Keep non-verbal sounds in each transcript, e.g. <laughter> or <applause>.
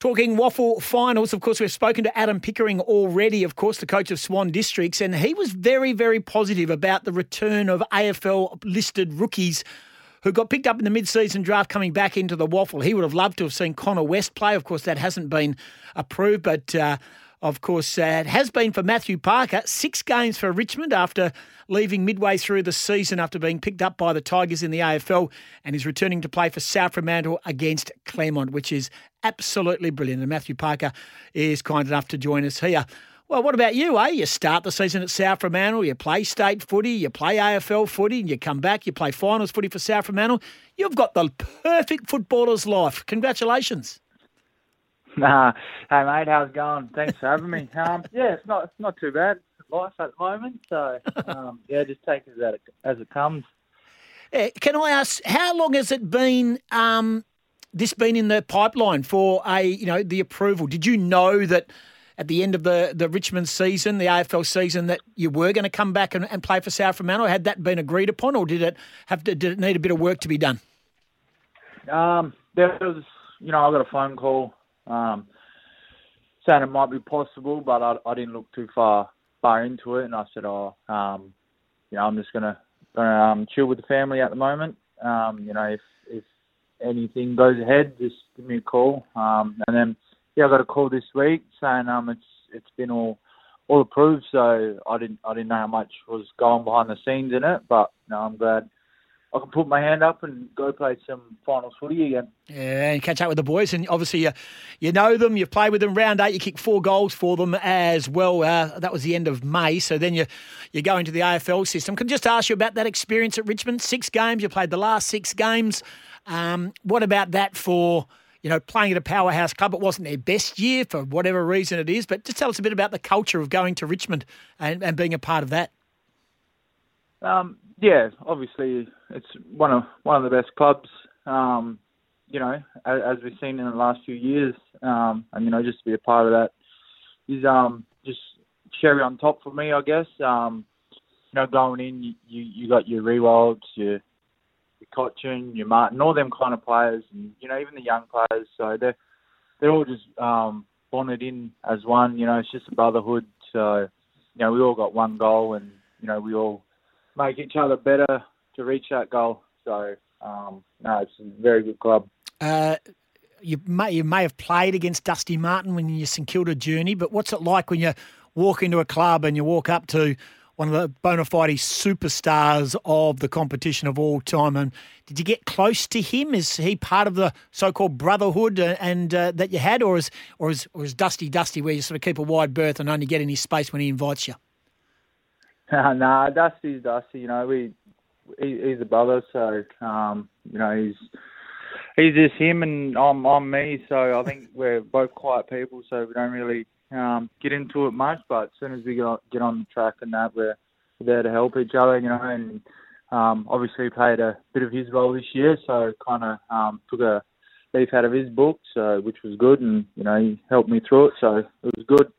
Talking WAFL finals, of course, we've spoken to Adam Pickering already, of course, the coach of Swan Districts, and he was very, very positive about the return of AFL listed rookies who got picked up in the mid-season draft coming back into the WAFL. He would have loved to have seen Connor West play. Of course, that hasn't been approved, but uh, of course, uh, it has been for Matthew Parker. Six games for Richmond after leaving midway through the season after being picked up by the Tigers in the AFL, and he's returning to play for South Fremantle against Claremont, which is absolutely brilliant. And Matthew Parker is kind enough to join us here. Well, what about you, eh? You start the season at South Fremantle, you play state footy, you play AFL footy, and you come back, you play finals footy for South Fremantle. You've got the perfect footballer's life. Congratulations. <laughs> Nah, hey mate, how's it going? Thanks for having me. Um, yeah, it's not it's not too bad life at the moment. So um, yeah, just take it as it, as it comes. Uh, can I ask how long has it been? Um, this been in the pipeline for a you know the approval? Did you know that? At the end of the, the Richmond season, the AFL season, that you were going to come back and, and play for South Fremantle? Had that been agreed upon, or did it have to, did it need a bit of work to be done? Um, there was, you know, I got a phone call um, saying it might be possible, but I, I didn't look too far far into it, and I said, oh, um, you know, I'm just gonna gonna um, chill with the family at the moment. Um, you know, if if anything goes ahead, just give me a call. Um, and then yeah, I got a call this week saying um it's it's been all all approved. So I didn't I didn't know how much was going behind the scenes in it, but no, I'm glad I can put my hand up and go play some finals footy again. Yeah, and catch up with the boys. And obviously, you, you know them, you've played with them round eight, you kicked four goals for them as well. Uh, that was the end of May. So then you, you go into the AFL system. Can I just ask you about that experience at Richmond? Six games, you played the last six games. Um, what about that for. You know, playing at a powerhouse club, it wasn't their best year for whatever reason it is, but just tell us a bit about the culture of going to Richmond and, and being a part of that. Um, yeah, obviously it's one of one of the best clubs. Um, you know, as, as, we've seen in the last few years, um, and you know, just to be a part of that is um, just cherry on top for me, I guess. Um, you know, going in, you, you, got your Riewoldts, your your Cotchin, your Martin, all them kind of players, and you know, even the young players. So they're they're all just um, bonded in as one. You know, it's just a brotherhood. So you know, we all got one goal, and you know, we all make each other better to reach that goal. So, um, no, it's a very good club. Uh, you may you may have played against Dusty Martin when you St Kilda journey, but what's it like when you walk into a club and you walk up to one of the bona fide superstars of the competition of all time? And did you get close to him? Is he part of the so-called brotherhood and, uh, uh, that you had, or is or is or is Dusty Dusty where you sort of keep a wide berth and only get his space when he invites you? <laughs> nah, Dusty's Dusty. You know, we he, he's a brother, so um, you know he's he's just him and I'm I'm me. So I think <laughs> we're both quiet people, so we don't really um, get into it much. But as soon as we get on, get on the track and that, we're there to help each other, you know. And um, obviously played a bit of his role this year, so kind of um, took a leaf out of his book, so which was good, and you know he helped me through it, so it was good.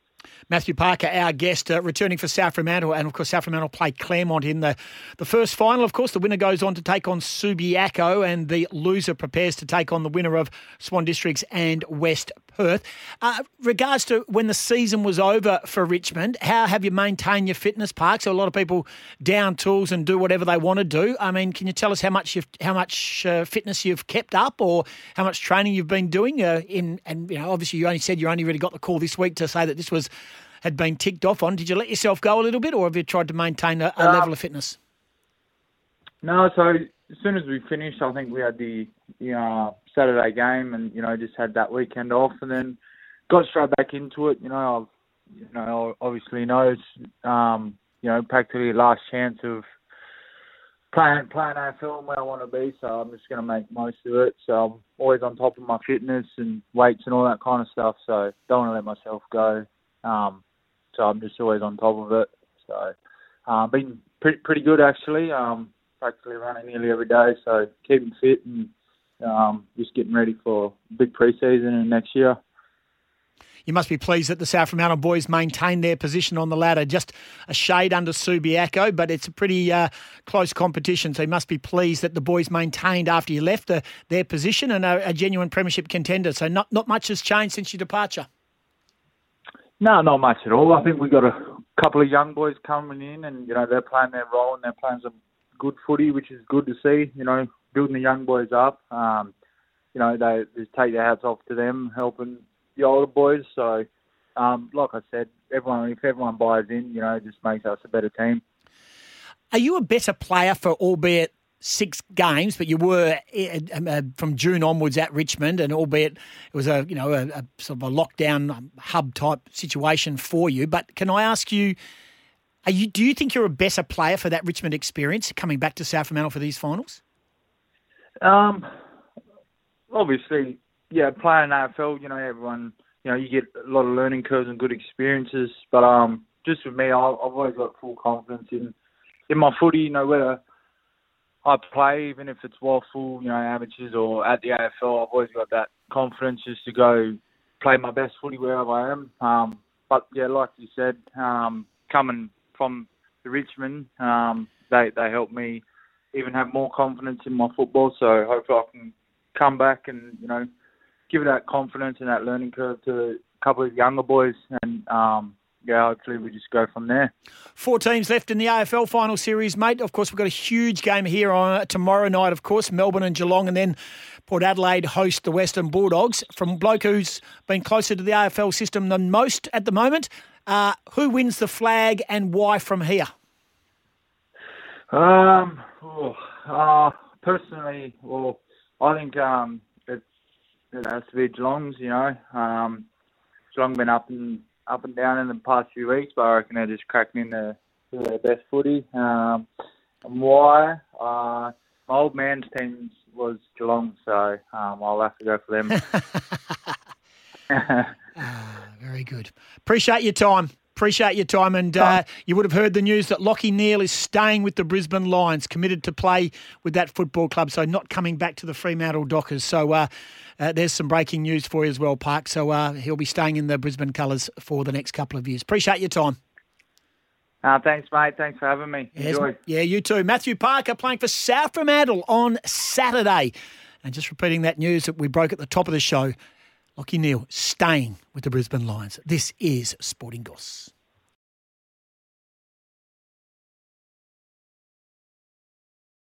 Matthew Parker, our guest, uh, returning for South Fremantle, and of course South Fremantle play Claremont in the, the first final. Of course, the winner goes on to take on Subiaco, and the loser prepares to take on the winner of Swan Districts and West Perth. Uh, regards to when the season was over for Richmond, how have you maintained your fitness, Park? So a lot of people down tools and do whatever they want to do. I mean, can you tell us how much you've, how much uh, fitness you've kept up, or how much training you've been doing? Uh, in and you know, obviously you only said you only really got the call this week to say that this was had been ticked off on. Did you let yourself go a little bit, or have you tried to maintain a, a uh, level of fitness? No, so as soon as we finished, I think we had the you know, Saturday game, and you know just had that weekend off, and then got straight back into it. You know, I've you know obviously knows um, you know practically last chance of playing playing AFL where I want to be, so I'm just going to make most of it. So I'm always on top of my fitness and weights and all that kind of stuff. So don't want to let myself go. Um, so I'm just always on top of it. So uh, been pretty pretty good actually. Um, practically running nearly every day, so keeping fit and um, just getting ready for big preseason and next year. you must be pleased that the South Fremantle boys maintained their position on the ladder, just a shade under Subiaco, but it's a pretty uh, close competition. So you must be pleased that the boys maintained after you left the, their position and a, a genuine premiership contender. So not not much has changed since your departure. No, not much at all. I think we've got a couple of young boys coming in, and you know they're playing their role and they're playing some good footy, which is good to see. You know, building the young boys up. Um, you know, they take their hats off to them, helping the older boys. So, um, like I said, everyone if everyone buys in, you know, it just makes us a better team. Are you a better player for albeit six games, but you were uh, uh, from June onwards at Richmond, and albeit it was a you know a, a, sort of a lockdown hub type situation for you. But can I ask you, are you do you think you're a better player for that Richmond experience coming back to South Fremantle for these finals? Um, obviously, yeah, playing AFL, you know, everyone, you know, you get a lot of learning curves and good experiences. But um, just with me, I've always got full confidence in in my footy. You know, whether I play, even if it's WAFL, you know, amateurs or at the AFL, I've always got that confidence just to go play my best footy wherever I am. Um, but yeah, like you said, um, coming from the Richmond, um, they they helped me even have more confidence in my football. So hopefully I can come back and you know give that confidence and that learning curve to a couple of younger boys and um, yeah, hopefully we just go from there. Four teams left in the AFL final series, mate. Of course, we've got a huge game here on tomorrow night. Of course, Melbourne and Geelong, and then Port Adelaide host the Western Bulldogs. From bloke who's been closer to the AFL system than most at the moment, uh, who wins the flag and why from here? Um, oh, uh, personally, well, I think um, it, it has to be Geelong's. You know, um, Geelong been up and up and down in the past few weeks, but I reckon they're just cracking in the, their best footy. Um, and why? Uh, my old man's team was Geelong, so um, I'll have to go for them. <laughs> ah, very good. Appreciate your time. Appreciate your time. And uh, you would have heard the news that Lachie Neale is staying with the Brisbane Lions, committed to play with that football club, so not coming back to the Fremantle Dockers. So uh, uh, there's some breaking news for you as well, Park. So uh, he'll be staying in the Brisbane colours for the next couple of years. Appreciate your time. Uh, thanks, mate. Thanks for having me. Yes, Enjoy. Yeah, you too. Matthew Parker playing for South Fremantle on Saturday. And just repeating that news that we broke at the top of the show, Lachie Neale staying with the Brisbane Lions. This is Sporting Goss.